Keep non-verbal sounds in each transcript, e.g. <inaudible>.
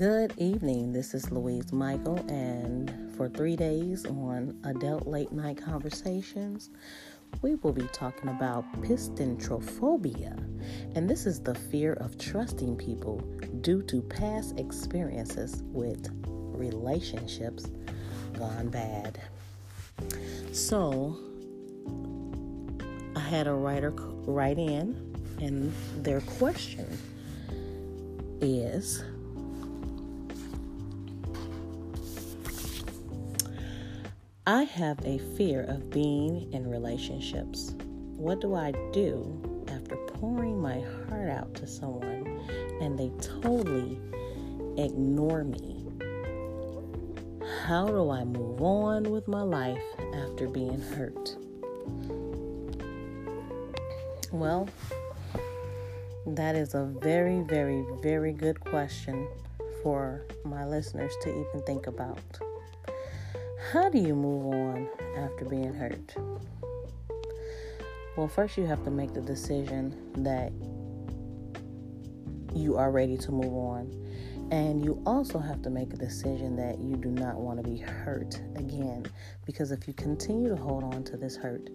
Good evening. This is Louise Michael, and for three days on Adult Late Night Conversations, we will be talking about pistanthrophobia. And this is the fear of trusting people due to past experiences with relationships gone bad. So, I had a writer write in, and their question is I have a fear of being in relationships. What do I do after pouring my heart out to someone and they totally ignore me? How do I move on with my life after being hurt? Well, that is a very, very, very good question for my listeners to even think about. How do you move on after being hurt? Well, first you have to make the decision that you are ready to move on. And you also have to make a decision that you do not want to be hurt again. Because if you continue to hold on to this hurt,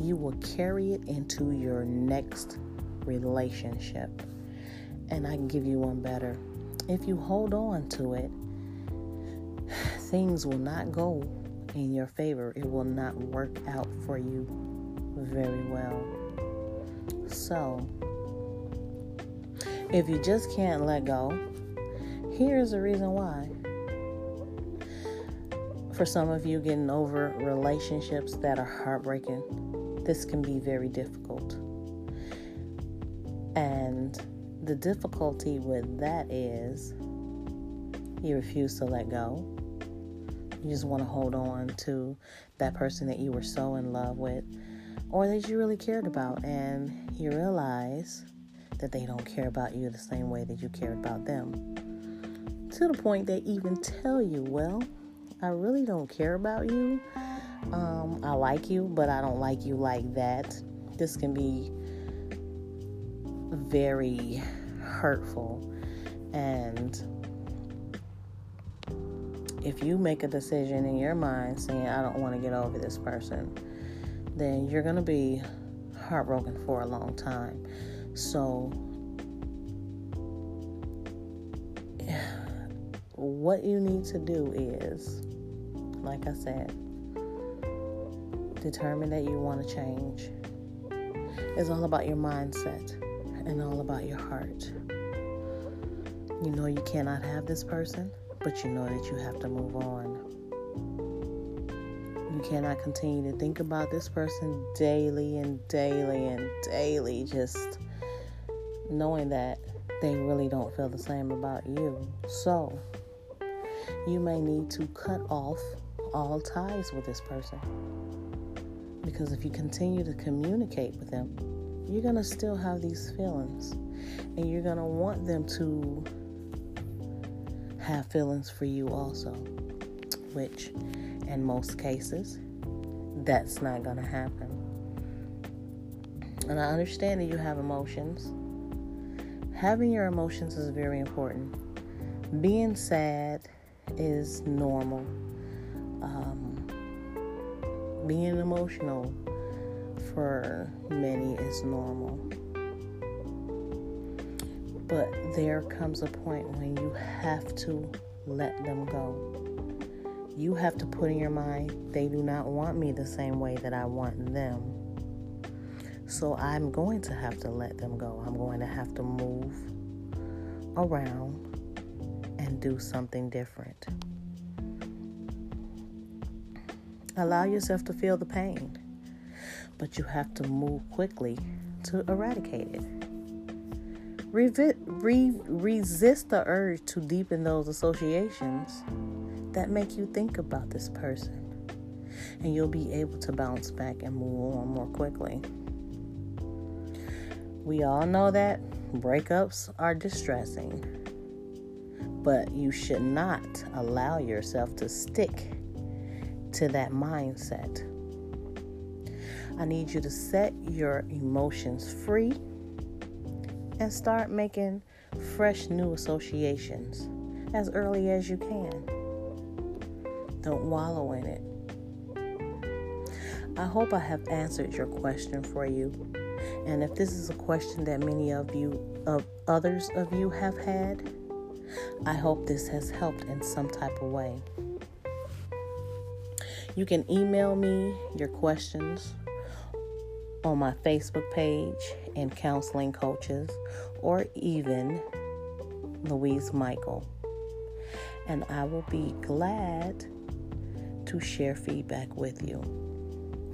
you will carry it into your next relationship. And I can give you one better. If you hold on to it, things will not go in your favor. It will not work out for you very well. So, if you just can't let go, here's the reason why. For some of you getting over relationships that are heartbreaking, this can be very difficult. And the difficulty with that is you refuse to let go you just want to hold on to that person that you were so in love with or that you really cared about, and you realize that they don't care about you the same way that you cared about them. To the point they even tell you, Well, I really don't care about you. Um, I like you, but I don't like you like that. This can be very hurtful and if you make a decision in your mind saying, I don't want to get over this person, then you're going to be heartbroken for a long time. So, <sighs> what you need to do is, like I said, determine that you want to change. It's all about your mindset and all about your heart. You know you cannot have this person but you know that you have to move on. You cannot continue to think about this person daily and daily and daily, just knowing that they really don't feel the same about you. So, you may need to cut off all ties with this person. Because if you continue to communicate with them, you're going to still have these feelings. And you're going to want them to have feelings for you also, which in most cases, that's not going to happen. And I understand that you have emotions. Having your emotions is very important. Being sad is normal. Um, being emotional for many is normal. But there comes a point when you have to let them go. You have to put in your mind, they do not want me the same way that I want them. So I'm going to have to let them go. I'm going to have to move around and do something different. Allow yourself to feel the pain, but you have to move quickly to eradicate it. Re- resist the urge to deepen those associations that make you think about this person. And you'll be able to bounce back and move on more quickly. We all know that breakups are distressing, but you should not allow yourself to stick to that mindset. I need you to set your emotions free and start making fresh new associations as early as you can. Don't wallow in it. I hope I have answered your question for you. And if this is a question that many of you, of others of you have had, I hope this has helped in some type of way. You can email me your questions on my Facebook page and Counseling Coaches, or even Louise Michael. And I will be glad to share feedback with you.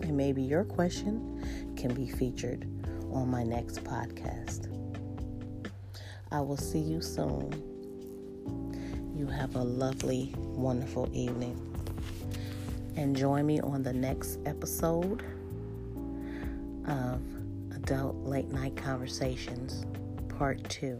And maybe your question can be featured on my next podcast. I will see you soon. You have a lovely, wonderful evening. And join me on the next episode Late Night Conversations, Part 2.